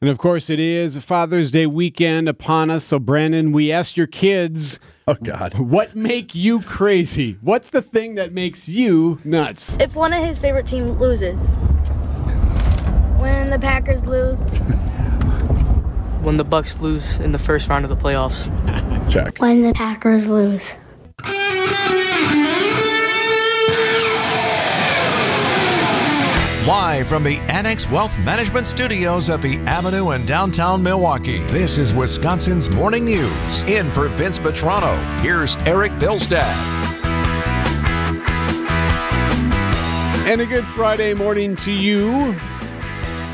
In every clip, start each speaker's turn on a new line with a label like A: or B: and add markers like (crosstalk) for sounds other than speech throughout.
A: And of course, it is Father's Day weekend upon us. So, Brandon, we asked your kids,
B: Oh God.
A: what make you crazy? What's the thing that makes you nuts?
C: If one of his favorite team loses. When the Packers lose. (laughs)
D: when the Bucks lose in the first round of the playoffs.
B: Check.
C: When the Packers lose.
E: Live from the Annex Wealth Management Studios at the Avenue in downtown Milwaukee, this is Wisconsin's Morning News. In for Vince Vitrano, here's Erik Bilstad.
A: And a good Friday morning to you.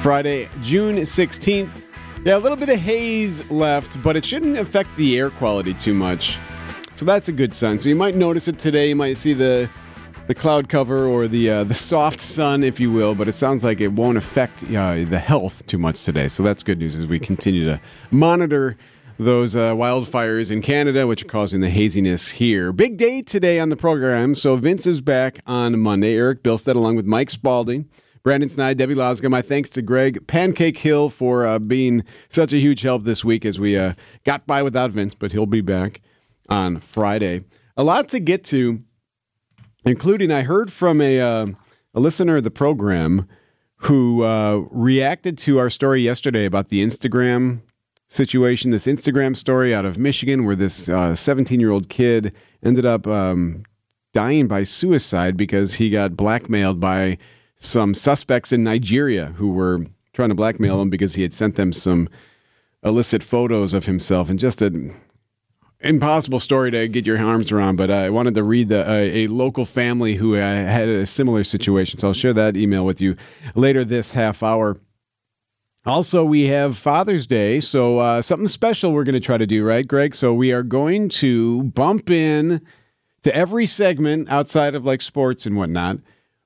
A: Friday, June 16th. Yeah, a little bit of haze left, but it shouldn't affect the air quality too much. So that's a good sign. So you might notice it today. You might see the the cloud cover or the uh, the soft sun, if you will. But it sounds like it won't affect uh, the health too much today. So that's good news as we continue to monitor those uh, wildfires in Canada, which are causing the haziness here. Big day today on the program. So Vince is back on Monday. Erik Bilstad along with Mike Spalding. Brandon Snide, Debbie Losga. My thanks to Greg Pancake Hill for uh, being such a huge help this week as we uh, got by without Vince, but he'll be back on Friday. A lot to get to, including I heard from a, uh, a listener of the program who uh, reacted to our story yesterday about the Instagram situation, this Instagram story out of Michigan where this 17 year old kid ended up um, dying by suicide because he got blackmailed by some suspects in Nigeria who were trying to blackmail him because he had sent them some illicit photos of himself and just an impossible story to get your arms around. But I wanted to read the, uh, a local family who uh, had a similar situation. So I'll share that email with you later this half hour. Also, we have Father's Day, so uh, something special we're going to try to do, right, Greg? So we are going to bump in to every segment outside of like sports and whatnot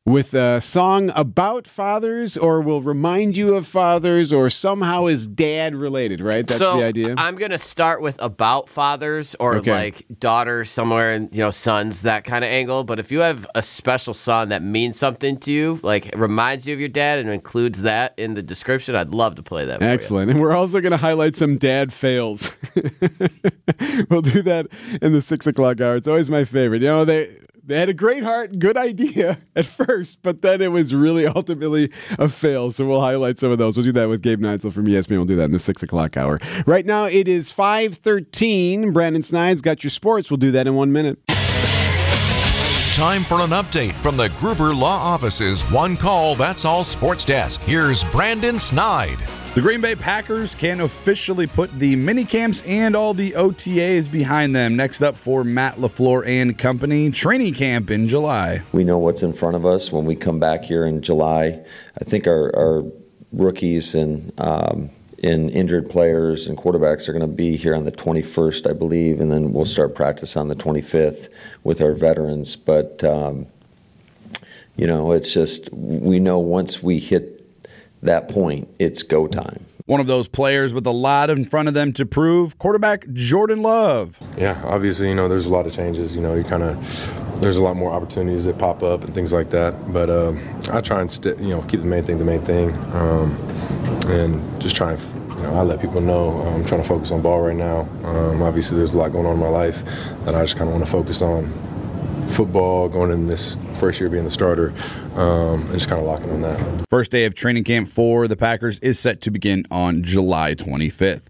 A: with a song about fathers or will remind you of fathers or somehow is dad related, right? That's
F: so
A: the idea.
F: I'm gonna start with about fathers or
A: Okay.
F: like daughters somewhere and you know sons that kind of angle. But if you have a special son that means something to you, like reminds you of your dad and includes that in the description, I'd love to play that. For you.
A: Excellent. And we're also going to highlight some dad fails. (laughs) we'll do that in the six o'clock hour. It's always my favorite. You know, they. They had a great heart, good idea (laughs) at first, but then it was really (laughs) ultimately a fail. So we'll highlight some of those. We'll do that with Gabe Neitzel from ESPN. We'll do that in the six o'clock hour. Right now it is five thirteen. Brandon Snide's got your sports. We'll do that in one minute.
E: Time for an update from the Gruber Law Office's One Call That's All Sports Desk. Here's Brandon Snide.
B: The Green Bay Packers can officially put the mini camps and all the OTAs behind them. Next up for Matt LaFleur and company, training camp in July.
G: We know what's in front of us when we come back here in July. I think our, our rookies and um, and injured players and quarterbacks are going to be here on the 21st, I believe, and then we'll start practice on the 25th with our veterans. But um, you know, it's just we know once we hit that point, it's go time.
B: One of those players with a lot in front of them to prove, quarterback Jordan Love.
H: Yeah, obviously, you know, there's a lot of changes. You know, you kind of there's a lot more opportunities that pop up and things like that. But um, I try and st- you know keep the main thing the main thing, um, and just try and you know I let people know I'm trying to focus on ball right now. Um, obviously, there's a lot going on in my life that I just kind of want to focus on football, going in this first year being the starter, um, and just kind of locking on that.
B: First day of training camp for the Packers is set to begin on July 25th.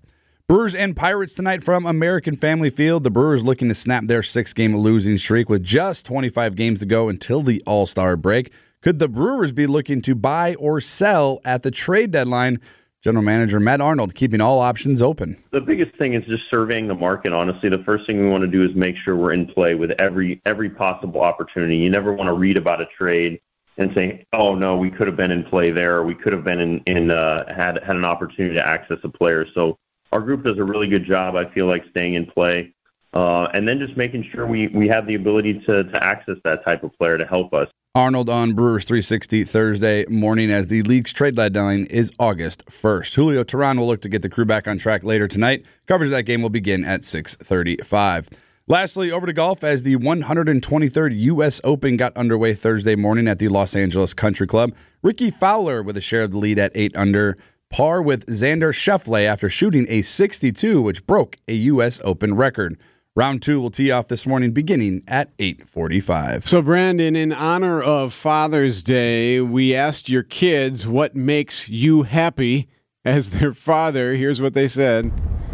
B: Brewers and Pirates tonight from American Family Field. The Brewers looking to snap their six game losing streak with just 25 games to go until the All Star break. Could the Brewers be looking to buy or sell at the trade deadline? General Manager Matt Arnold keeping all options open.
I: The biggest thing is just surveying the market. Honestly, the first thing we want to do is make sure we're in play with every every possible opportunity. You never want to read about a trade and say, "Oh no, we could have been in play there, or we could have been in, in uh, had had an opportunity to access a player." So our group does a really good job. I feel like staying in play, uh, and then just making sure we we have the ability to to access that type of player to help us.
B: Arnold on Brewers 360 Thursday morning as the league's trade deadline is August 1st. Julio Teheran will look to get the crew back on track later tonight. Coverage of that game will begin at 6:35. Lastly, over to golf as the 123rd U.S. Open got underway Thursday morning at the Los Angeles Country Club. Rickie Fowler with a share of the lead at 8 under. par with Xander Schauffele after shooting a 62, which broke a U.S. Open record. Round two will tee off this morning beginning at 845.
A: So, Brandon, in honor of Father's Day, we asked your kids what makes you happy as their father. Here's what they said.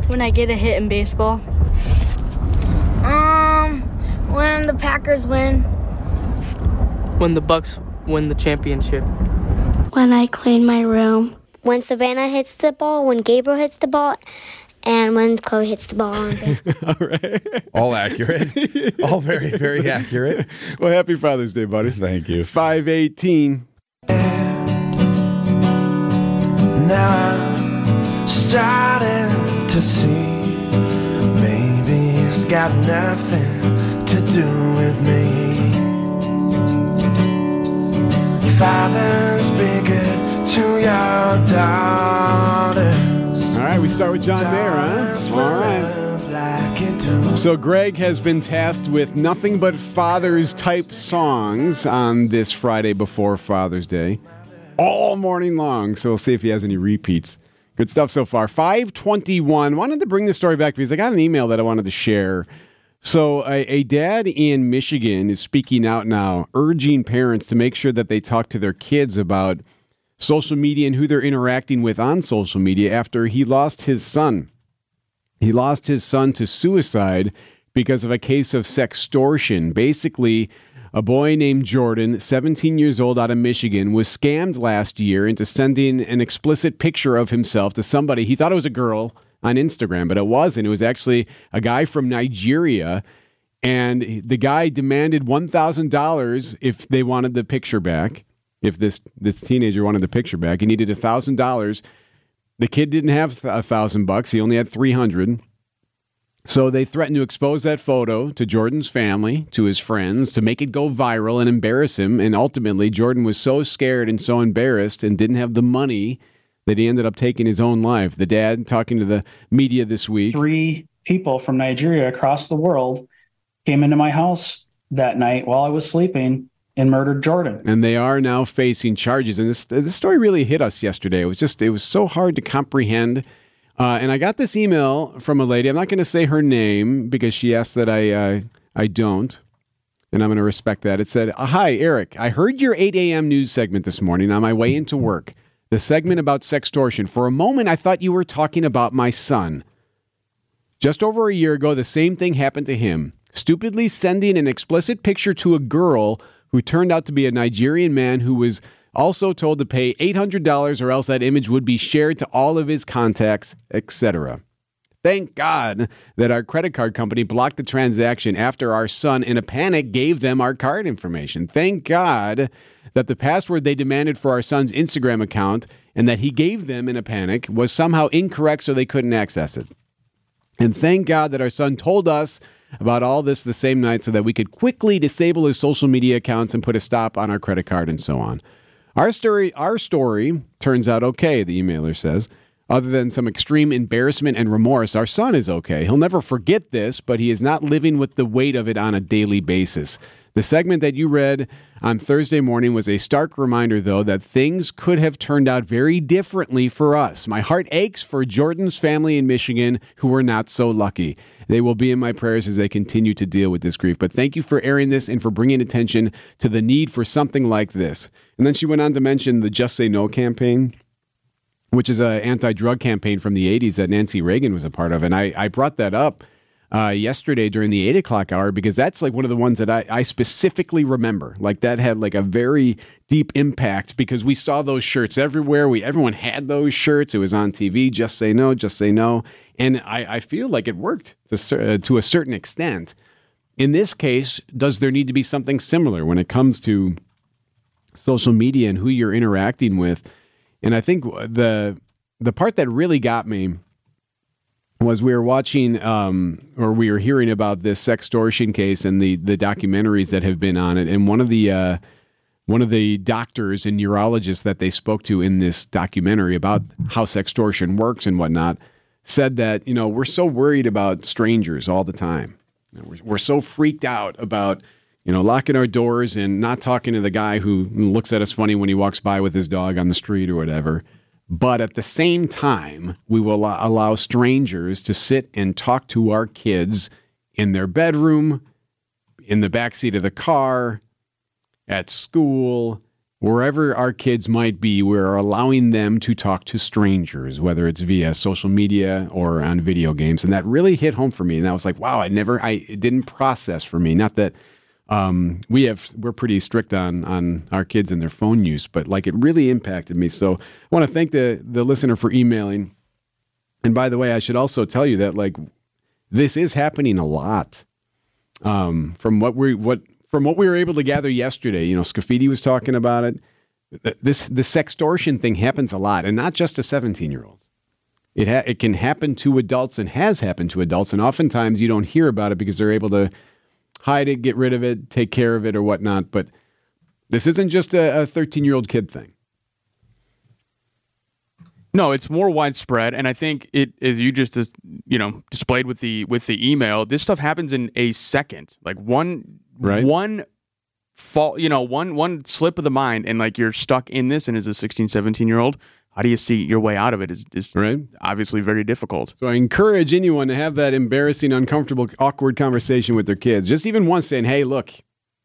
C: When I get a hit in baseball.
J: Um, when the Packers win.
D: When the Bucks win the championship.
C: When I clean my room.
K: When Savannah hits the ball, when Gabriel hits the ball, and when Chloe hits the ball (laughs) on baseball.
A: All right.
B: All accurate. (laughs) All very, very accurate.
A: Well, happy Father's Day, buddy.
B: Thank you.
A: 518.
L: Now I'm starting to see maybe it's got nothing to do with me. Fathers, be good
A: start with John Mayer, huh? All right. So, Greg has been tasked with nothing but fathers type songs on this Friday before Father's Day all morning long. So, we'll see if he has any repeats. Good stuff so far. 521. Wanted to bring this story back because I got an email that I wanted to share. So, a, a dad in Michigan is speaking out now, urging parents to make sure that they talk to their kids about social media and who they're interacting with on social media after he lost his son. He lost his son to suicide because of a case of sextortion. Basically, a boy named Jordan, 17 years old out of Michigan, was scammed last year into sending an explicit picture of himself to somebody. He thought it was a girl on Instagram, but it wasn't. It was actually a guy from Nigeria. And the guy demanded $1,000 if they wanted the picture back. If this, this teenager wanted the picture back, he needed a $1,000. The kid didn't have a thousand bucks. He only had 300. So they threatened to expose that photo to Jordan's family, to his friends, to make it go viral and embarrass him. And ultimately, Jordan was so scared and so embarrassed and didn't have the money that he ended up taking his own life. The dad, talking to the media this week,
M: three people from Nigeria across the world came into my house that night while I was sleeping and murdered Jordan.
A: and they are now facing charges. And this this story really hit us yesterday. It was just it was so hard to comprehend. Uh, and I got this email from a lady. I'm not going to say her name because she asked that I uh, I don't, and I'm going to respect that. It said, "Hi, Erik. I heard your 8 a.m. news segment this morning on my way into work. The segment about sextortion. For a moment, I thought you were talking about my son. Just over a year ago, the same thing happened to him. Stupidly sending an explicit picture to a girl who turned out to be a Nigerian man who was also told to pay $800 or else that image would be shared to all of his contacts, etc. Thank God that our credit card company blocked the transaction after our son, in a panic, gave them our card information. Thank God that the password they demanded for our son's Instagram account and that he gave them in a panic was somehow incorrect so they couldn't access it. And thank God that our son told us about all this the same night so that we could quickly disable his social media accounts and put a stop on our credit card and so on. Our story, our story turns out okay, the emailer says. Other than some extreme embarrassment and remorse, our son is okay. He'll never forget this, but he is not living with the weight of it on a daily basis. The segment that you read on Thursday morning was a stark reminder, though, that things could have turned out very differently for us. My heart aches for Jordan's family in Michigan who were not so lucky. They will be in my prayers as they continue to deal with this grief. But thank you for airing this and for bringing attention to the need for something like this. And then she went on to mention the Just Say No campaign which is an anti-drug campaign from the 80s that Nancy Reagan was a part of. And I, I brought that up uh, yesterday during the 8 o'clock hour because that's like one of the ones that I, I specifically remember. Like that had like a very deep impact because we saw those shirts everywhere. We Everyone had those shirts. It was on TV, just say no, just say no. And I, I feel like it worked to, uh, to a certain extent. In this case, does there need to be something similar when it comes to social media and who you're interacting with? And I think the the part that really got me was we were watching um, or we were hearing about this sextortion case and the the documentaries that have been on it. And one of the uh, one of the doctors and neurologists that they spoke to in this documentary about how sextortion works and whatnot said that you know we're so worried about strangers all the time. We're, we're so freaked out about you know locking our doors and not talking to the guy who looks at us funny when he walks by with his dog on the street or whatever. But at the same time, we will allow- strangers to sit and talk to our kids in their bedroom, in the backseat of the car, at school, wherever our kids might be, we're allowing them to talk to strangers, whether it's via social media or on video games. And that really hit home for me. And I was like, wow, I never, I it didn't process for me. Not that um, we have, we're pretty strict on on our kids and their phone use, but like it really impacted me. So I want to thank the the listener for emailing. And by the way, I should also tell you that like this is happening a lot. Um, from what we what from what we were able to gather yesterday, you know, Scafidi was talking about it. This the sextortion thing happens a lot, and not just to seventeen year olds. It ha- it can happen to adults and has happened to adults, and oftentimes you don't hear about it because they're able to hide it, get rid of it, take care of it, or whatnot. But this isn't just a thirteen year old kid thing.
N: No, it's more widespread, and I think it as you just you know displayed with the with the email. This stuff happens in a second, like one
A: Right.
N: one fall, you know, one one slip of the mind, and like you're stuck in this. And as a 16, 17 year old, how do you see your way out of it? Is is
A: right.
N: obviously very difficult.
A: So I encourage anyone to have that embarrassing, uncomfortable, awkward conversation with their kids. Just even once saying, hey, look,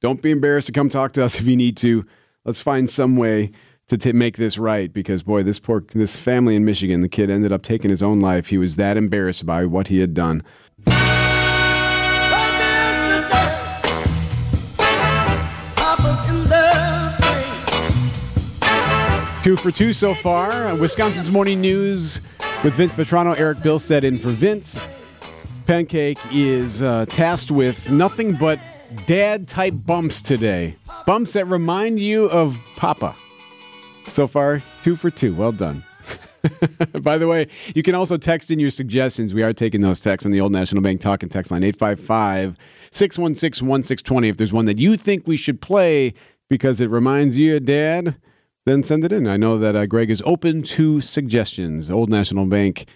A: don't be embarrassed to come talk to us if you need to. Let's find some way to t- make this right because, boy, this poor this family in Michigan, the kid ended up taking his own life. He was that embarrassed by what he had done. Two for two so far. Uh, Wisconsin's Morning News with Vince Vitrano, Erik Bilstad in for Vince. Pancake is uh, tasked with nothing but dad type bumps today. Bumps that remind you of Papa. So far, two for two. Well done. (laughs) By the way, you can also text in your suggestions. We are taking those texts on the Old National Bank Talk and Text line 855 616 1620. If there's one that you think we should play because it reminds you of dad, then send it in. I know that uh, Greg is open to suggestions. Old National Bank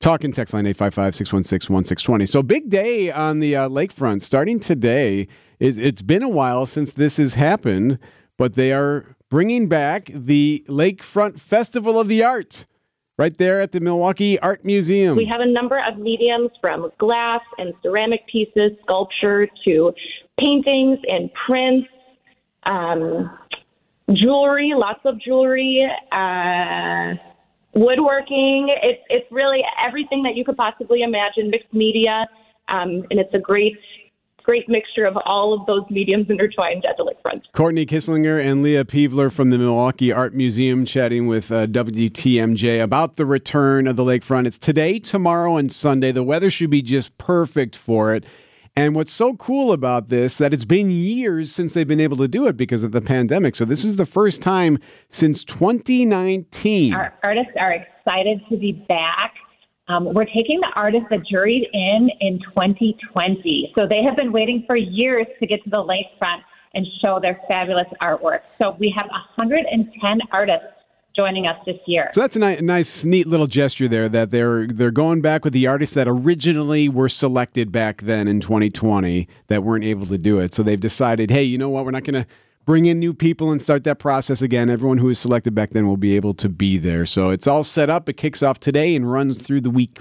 A: Talking text line 855 616 1620. So, big day on the uh, lakefront starting today. Is It's been a while since this has happened, but they are bringing back the Lakefront Festival of the Art right there at the Milwaukee Art Museum.
O: We have a number of mediums from glass and ceramic pieces, sculpture to paintings and prints, um, jewelry, lots of jewelry, uh, woodworking. It's it's really everything that you could possibly imagine, mixed media, um, and it's a great great mixture of all of those mediums intertwined at the lakefront.
A: Courtney Kisslinger and Leah Peevler from the Milwaukee Art Museum chatting with uh, WTMJ about the return of the lakefront. It's today, tomorrow, and Sunday. The weather should be just perfect for it. And what's so cool about this that it's been years since they've been able to do it because of the pandemic. So this is the first time since 2019.
P: Our artists are excited to be back. Um, we're taking the artists that juried in in 2020. So they have been waiting for years to get to the lakefront and show their fabulous artwork. So we have 110 artists joining us this year.
A: So that's a ni- nice, neat little gesture there. That they're they're going back with the artists that originally were selected back then in 2020 that weren't able to do it. So they've decided, hey, you know what? We're not going to bring in new people and start that process again. Everyone who was selected back then will be able to be there. So it's all set up. It kicks off today and runs through the week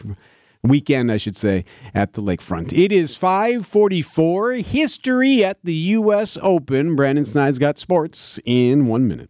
A: weekend, I should say, at the lakefront. It is 544. History at the U.S. Open. Brandon Snide's got sports in one minute.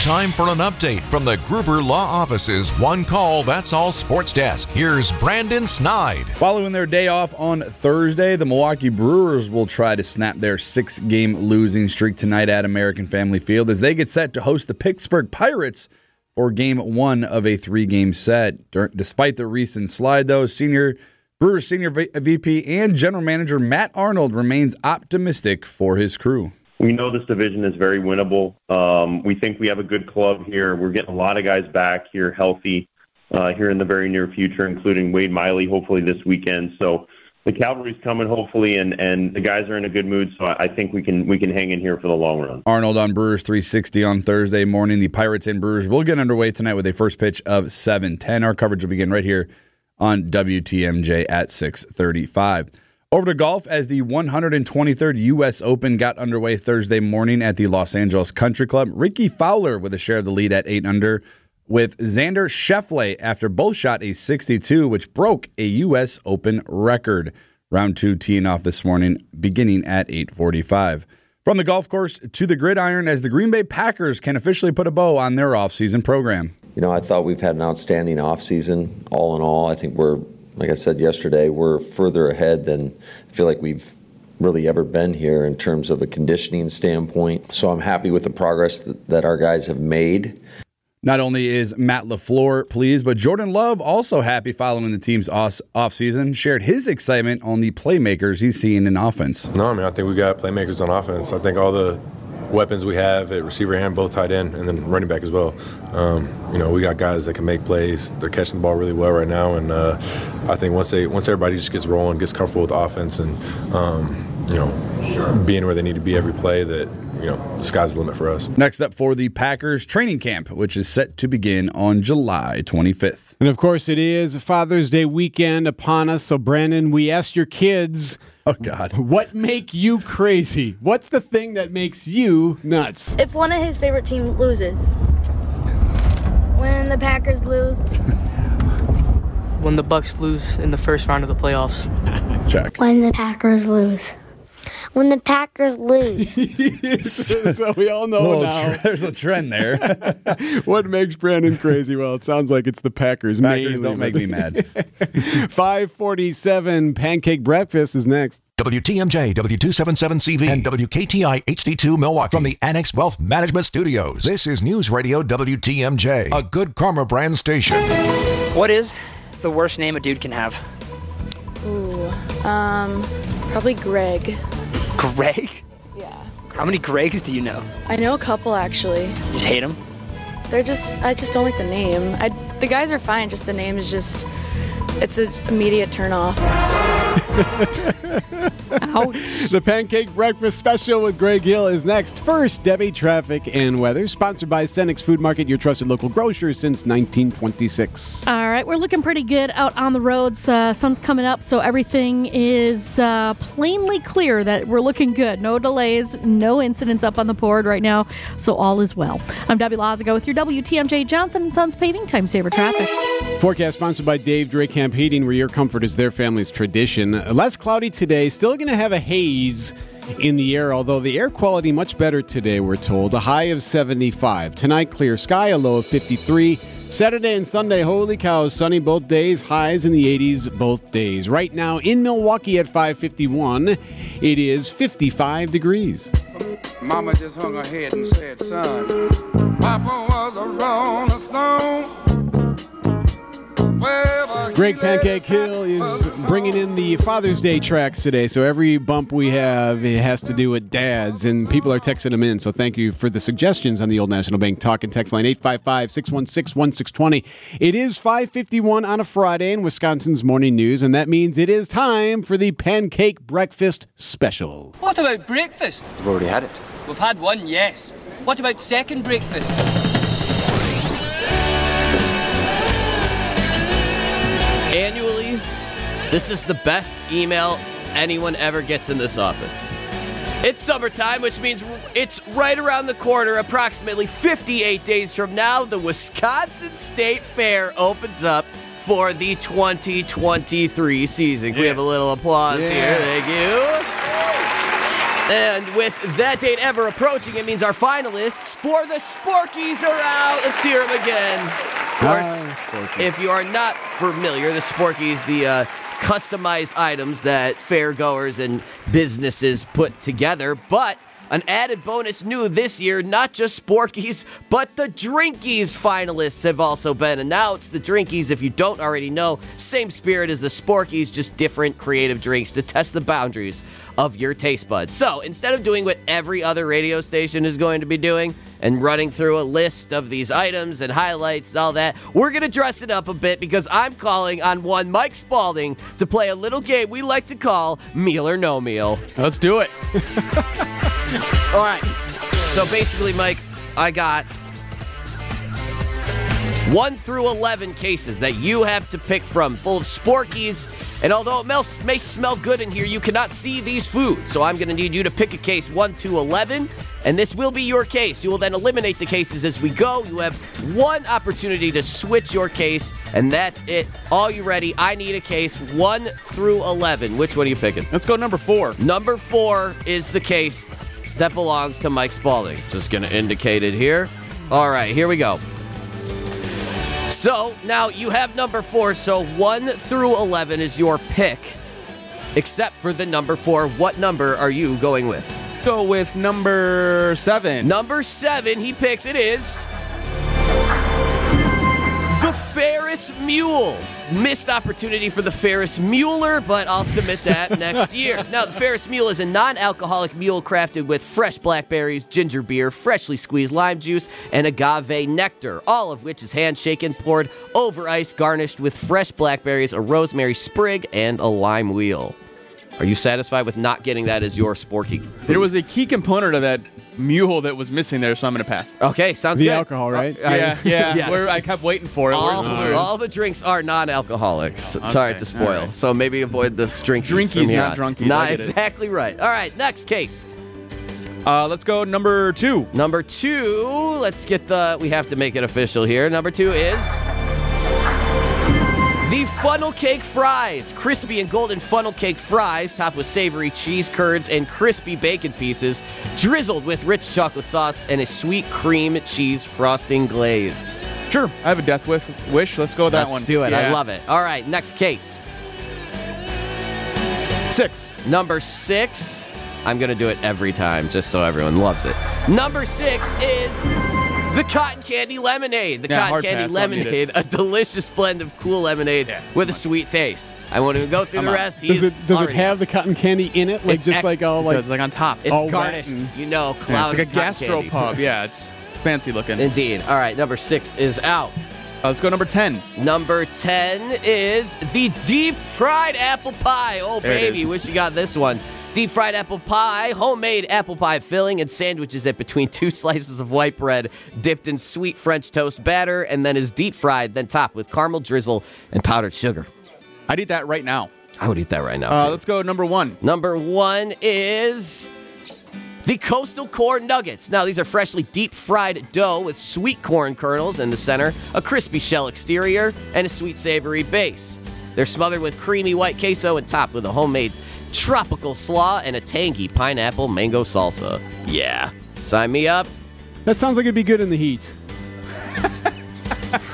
E: Time for an update from the Gruber Law Office's One Call That's All Sports Desk. Here's Brandon Snide.
B: Following their day off on Thursday, the Milwaukee Brewers will try to snap their six game losing streak tonight at American Family Field as they get set to host the Pittsburgh Pirates for game one of a three game set. Despite the recent slide, though, senior Brewers senior VP and general manager Matt Arnold remains optimistic for his crew.
I: We know this division is very winnable. Um, we think we have a good club here. We're getting a lot of guys back here healthy uh, here in the very near future, including Wade Miley, hopefully this weekend. So the cavalry's coming, hopefully, and, and the guys are in a good mood. So I think we can we can hang in here for the long run.
B: Arnold on Brewers 360 on Thursday morning. The Pirates and Brewers will get underway tonight with a first pitch of 7:10. Our coverage will begin right here on WTMJ at 6:35. Over to golf as the 123rd U.S. Open got underway Thursday morning at the Los Angeles Country Club. Rickie Fowler with a share of the lead at 8 under with Xander Schauffele after both shot a 62, which broke a U.S. Open record. Round two teeing off this morning, beginning at 845. From the golf course to the gridiron as the Green Bay Packers can officially put a bow on their offseason program.
G: You know, I thought we've had an outstanding offseason all in all. I think we're like I said yesterday, we're further ahead than I feel like we've really ever been here in terms of a conditioning standpoint. So I'm happy with the progress that, that our guys have made.
B: Not only is Matt LaFleur pleased, but Jordan Love also happy following the team's off- offseason, shared his excitement on the playmakers he's seeing in offense.
H: No, I mean, I think we got playmakers on offense. I think all the weapons we have at receiver and both tight end, and then running back as well. Um, you know, we got guys that can make plays. They're catching the ball really well right now, and uh, I think once they once everybody just gets rolling, gets comfortable with offense, and um, you know, being where they need to be every play, that you know, the sky's the limit for us.
B: Next up for the Packers training camp, which is set to begin on July 25th.
A: And of course, it is Father's Day weekend upon us. So, Brandon, we asked your kids.
B: Oh God!
A: What make you crazy? What's the thing that makes you nuts?
C: If one of his favorite team loses.
J: When the Packers lose.
D: When the Bucks lose in the first round of the playoffs.
B: Check.
K: When the Packers lose. When the Packers lose. (laughs)
A: so we all know
B: Little
A: now.
B: tr- there's a trend there. (laughs)
A: what makes Brandon crazy? Well, it sounds like it's the Packers.
B: Packers
A: mainly,
B: don't make me mad. (laughs)
A: 547 Pancake Breakfast is next.
E: WTMJ, W277CV, and WKTI HD2 Milwaukee from the Annex Wealth Management Studios. This is News Radio WTMJ, a good karma brand station.
Q: What is the worst name a dude can have?
R: Ooh, um, probably Greg.
Q: Greg?
R: Yeah.
Q: How many Gregs do you know?
R: I know a couple actually.
Q: You just hate them?
R: They're just, I just don't like the name. I, the guys are fine, just the name is just, it's an immediate turn off. (laughs) (laughs)
A: The Pancake Breakfast Special with Greg Hill is next. First, Debbie Traffic and Weather, sponsored by Sendik's Food Market, your trusted local grocer since 1926.
S: All right, we're looking pretty good out on the roads. Uh, sun's coming up, so everything is uh, plainly clear that we're looking good. No delays, no incidents up on the board right now, so all is well. I'm Debbie Lazago with your WTMJ Johnson and Sons Paving Time Saver Traffic.
A: Forecast sponsored by Dave Drake Camp Heating, where your comfort is their family's tradition. Less cloudy today, still going to have a haze in the air, although the air quality much better today, we're told. A high of 75. Tonight, clear sky, a low of 53. Saturday and Sunday, holy cows, sunny both days, highs in the 80s both days. Right now in Milwaukee at 551, it is 55 degrees.
T: Mama just hung her head and said, son, Papa was a rolling stone. Wherever
A: Greg Pancake Hill is bringing in the Father's Day tracks today. So every bump we have it has to do with dads, and people are texting them in. So thank you for the suggestions on the Old National Bank talk and text line 855 616 1620. It is 551 on a Friday in Wisconsin's morning news, and that means it is time for the Pancake Breakfast Special.
U: What about breakfast?
G: We've already had it.
U: We've had one, yes. What about second breakfast?
F: Annually, this is the best email anyone ever gets in this office. It's summertime, which means it's right around the corner. Approximately 58 days from now, the Wisconsin State Fair opens up for the 2023 season. Can we have a little applause here? Thank you. And with that date ever approaching, it means our finalists for the Sporkies are out. Let's hear them again. Of course,
A: Hi,
F: if you are not familiar, the Sporkies, the uh, customized items that fairgoers and businesses put together, but an added bonus new this year, not just Sporkies, but the Drinkies finalists have also been announced. The Drinkies, if you don't already know, same spirit as the Sporkies, just different creative drinks to test the boundaries of your taste buds. So instead of doing what every other radio station is going to be doing, and running through a list of these items and highlights and all that. We're going to dress it up a bit because I'm calling on one Mike Spalding to play a little game we like to call Meal or No Meal.
N: Let's do it. (laughs)
F: All right. So basically, Mike, I got 1 through 11 cases that you have to pick from, full of Sporkies. And although it may smell good in here, you cannot see these foods. So I'm going to need you to pick a case 1 to 11. And this will be your case. You will then eliminate the cases as we go. You have one opportunity to switch your case, and that's it. All you ready? I need a case 1 through 11. Which one are you picking?
N: Let's go number four.
F: Number four is the case that belongs to Mike Spalding. Just going to indicate it here. All right, here we go. So now you have number four, so one through 11 is your pick, except for the number four. What number are you going with?
N: Go with number seven.
F: Number seven, he picks it is. The Ferris Mule. Missed opportunity for the Ferris Mueller, but I'll submit that (laughs) next year. Now, the Ferris Mule is a non alcoholic mule crafted with fresh blackberries, ginger beer, freshly squeezed lime juice, and agave nectar, all of which is handshaken, poured over ice, garnished with fresh blackberries, a rosemary sprig, and a lime wheel. Are you satisfied with not getting that as your sporky?
N: There was a key component of that mule that was missing there, so I'm going to pass.
F: Okay, sounds
A: The
F: good.
A: alcohol, right?
F: Uh,
N: Yeah, yeah. (laughs)
F: Yes.
N: Where I kept waiting for it.
F: all,
N: Where's the
F: all the drinks are non-alcoholic. S- Sorry to spoil.
N: all right.
F: So maybe avoid the drinkies.
N: Drinkies,
F: from here
N: not
F: on.
N: drunkies,
F: Not
N: I get it.
F: exactly right. All right, next case.
N: Uh, let's go number two.
F: Number two. Let's get the. We have to make it official here. Number two is. Funnel cake fries. Crispy and golden funnel cake fries, topped with savory cheese curds and crispy bacon pieces, drizzled with rich chocolate sauce and a sweet cream cheese frosting glaze.
N: Sure. I have a death wish. wish. Let's go with that one.
F: Let's do it. I love it. All right, next case.
N: Six.
F: Number six. I'm going to do it every time just so everyone loves it. Number six is the cotton candy lemonade. The
N: Yeah,
F: cotton candy
N: pass, don't need it.
F: lemonade, a delicious blend of cool lemonade with a sweet taste. I won't even go through
N: Come
F: the
N: on.
F: rest.
A: Does it does it
F: already-
A: have the cotton candy in it? Like
F: It's
A: just
F: ec-
A: like all
N: It
A: like
N: does, like on top.
F: It's
A: all wet
F: garnished, you know,
N: Yeah,
F: cloud
N: it's like a
F: of cotton
N: gastro
F: candy.
N: pub. Yeah, it's fancy looking.
F: Indeed. All right, number six is out.
N: Uh, let's go number 10.
F: Number 10 is the deep fried apple pie. Oh,
N: There
F: baby, wish you got this one. Deep fried apple pie, homemade apple pie filling, and sandwiches it between (laughs) two slices of white bread, dipped in sweet French toast batter, and then is deep fried, then topped with caramel drizzle and powdered sugar.
N: I'd eat that right now.
F: I would eat that right now.
N: Uh,
F: too.
N: let's go number one.
F: Number one is the coastal corn nuggets. Now, these are freshly deep fried dough with sweet corn kernels in the center, a crispy shell exterior, and a sweet savory base. They're smothered with creamy white queso and topped with a homemade tropical slaw and a tangy pineapple mango salsa. Yeah. Sign me up.
A: that sounds like it'd be good in the heat. (laughs)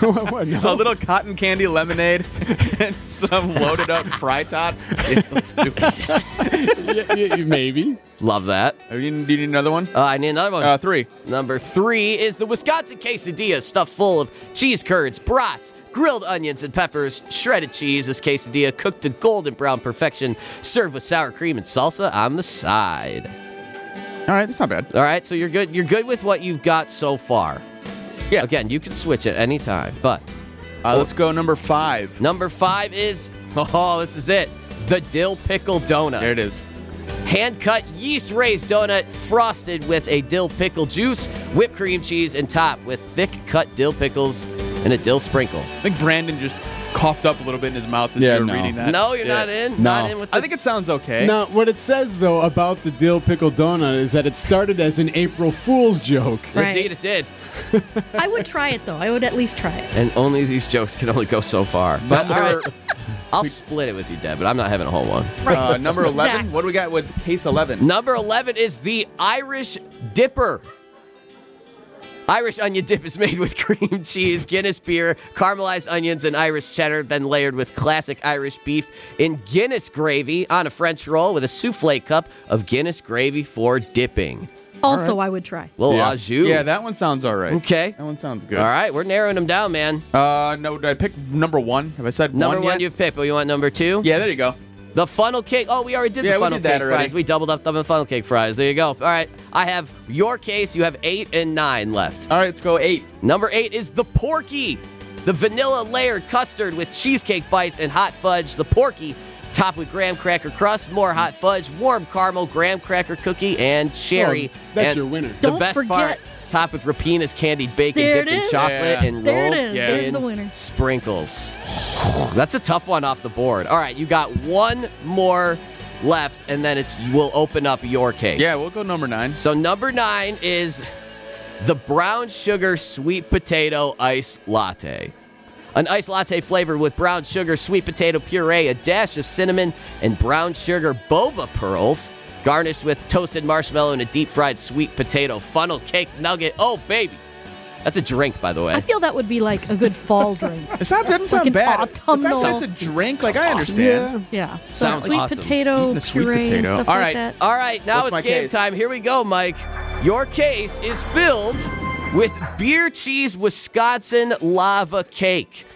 A: what, (laughs) what, no?
N: A little cotton candy lemonade (laughs) and some loaded up fry tots. (laughs) Yeah, let's do it.
A: Yeah, yeah, maybe.
F: Love that.
N: You- Do you need another one?
F: Uh, I need another one.
N: Uh, three.
F: Number three is the Wisconsin quesadilla, stuffed full of cheese curds, brats, grilled onions and peppers, shredded cheese. This quesadilla cooked to golden brown perfection, served with sour cream and salsa on the side.
N: All right, that's not bad.
F: All right, so you're good. You're good with what you've got so far.
N: Yeah.
F: Again, you can switch at any time, but
N: Uh, let's go number five.
F: number five is (laughs) oh, this is it. The dill pickle donut.
N: There it is.
F: Hand cut yeast raised donut frosted with a dill pickle juice, whipped cream cheese, and topped with thick cut dill pickles and a dill sprinkle.
N: I think Brandon just coughed up a little bit in his mouth as
B: Yeah,
N: you were
B: no.
N: reading that.
F: No, you're
N: Yeah.
F: not in.
B: No.
F: Not in with the
N: I think it sounds okay.
A: Now, what it says though about the dill pickle donut is that it started as an April Fool's joke.
S: Right.
F: Indeed, it did. (laughs)
S: I would try it though. I would at least try it.
F: And only these jokes can only go so far. But
N: Number-
F: right, (laughs) I'll split it with you, Deb, but I'm not having a whole one.
N: Uh, number 11.
S: Zach.
N: What do we got with case 11?
F: Number 11 is the Irish Dipper. Irish onion dip is made with (laughs) cream cheese, Guinness beer, caramelized onions, and Irish cheddar, then layered with classic Irish beef in Guinness gravy on a French roll with a souffle cup of Guinness gravy for dipping.
S: Also, I would try.
F: Little
N: yeah.
F: au jus.
N: Yeah, that one sounds all right.
F: Okay.
N: That one sounds good.
F: All right, we're narrowing them down, man.
N: Uh, no, did I pick number one? Have I said
F: Number
N: one
F: one,
N: yet?
F: you've picked, but you want number two?
N: Yeah, there you go.
F: The funnel cake. Oh, we already did
N: Yeah,
F: the funnel cake fries. We doubled up the funnel cake fries. There you go. All right. I have your case. You have eight and nine left.
N: All right, let's go eight.
F: Number eight is the Porky. The vanilla layered custard with cheesecake bites and hot fudge. The Porky topped with graham cracker crust, more hot fudge, warm caramel, graham cracker cookie, and cherry.
A: Oh, that's
F: And
A: your winner.
F: The
S: Don't
F: best
S: forget-
F: part, topped with Rapina's candied bacon
S: There
F: dipped in
S: is.
F: chocolate
N: Yeah.
F: and
S: There it
F: rolled
S: is.
F: in
S: There's the winner.
F: sprinkles. (sighs) That's a tough one off the board. All right, you got one more left, and then it's we'll open up your case.
N: Yeah, we'll go number nine.
F: So number nine is the brown sugar sweet potato ice latte. An ice latte flavor with brown sugar, sweet potato puree, a dash of cinnamon, and brown sugar boba pearls, garnished with toasted marshmallow and a deep fried sweet potato funnel cake nugget. Oh, baby. That's a drink, by the way.
S: I feel that would be like a good fall drink. (laughs)
N: It's not doesn't sound
S: an
N: bad.
S: autumnal-
N: If that's just a drink, like I understand.
S: Yeah. So
F: Sounds
S: sweet
F: awesome.
S: potato
N: Eating a sweet
S: puree and
N: potato.
S: stuff
N: All
S: like
N: right.
S: that.
F: All right, now
N: What's
F: it's game
N: case?
F: time. Here we go, Mike. Your case is filled with beer cheese Wisconsin lava cake.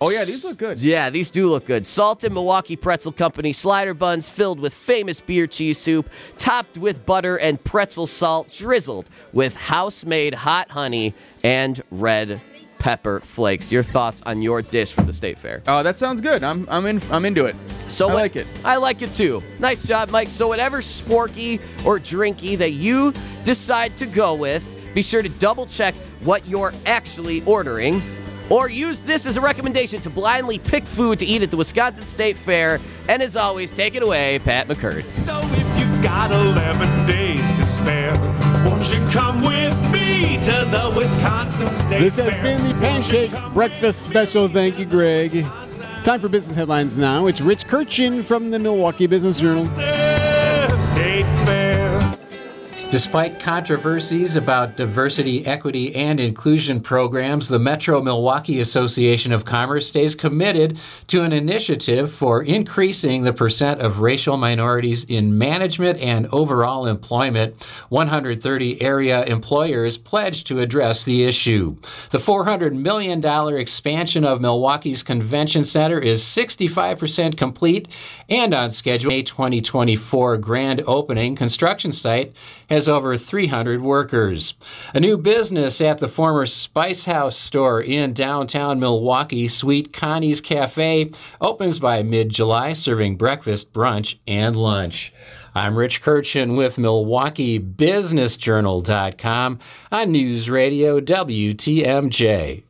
N: Oh yeah, these look good.
F: Yeah, these do look good. Salted Milwaukee Pretzel Company slider buns filled with famous beer cheese soup, topped with butter and pretzel salt, drizzled with house made hot honey and red pepper flakes. Your thoughts on your dish for the state fair?
N: Oh, that sounds good. I'm I'm in I'm into it.
F: So
N: I
F: what-
N: like it.
F: I like it too. Nice job, Mike. So whatever sporky or drinky that you decide to go with, be sure to double check what you're actually ordering. Or use this as a recommendation to blindly pick food to eat at the Wisconsin State Fair. And as always, take it away, Pat McCurdy.
L: So if you've got 11 days to spare, won't you come with me to the Wisconsin State
A: This has
L: Fair?
A: been the Pancake Breakfast Special. Thank you, Greg. Time for business headlines now. It's Rich Kirchen from the Milwaukee Business Journal.
V: Despite controversies about diversity, equity, and inclusion programs, the Metro Milwaukee Association of Commerce stays committed to an initiative for increasing the percent of racial minorities in management and overall employment. 130 area employers pledged to address the issue. The $400 million expansion of Milwaukee's Convention Center is 65% complete and on schedule. A 2024 grand opening construction site has over 300 workers. A new business at the former Spice House store in downtown Milwaukee, Sweet Connie's Cafe, opens by mid July, serving breakfast, brunch, and lunch. I'm Rich Kirchen with MilwaukeeBusinessJournal.com on News Radio WTMJ.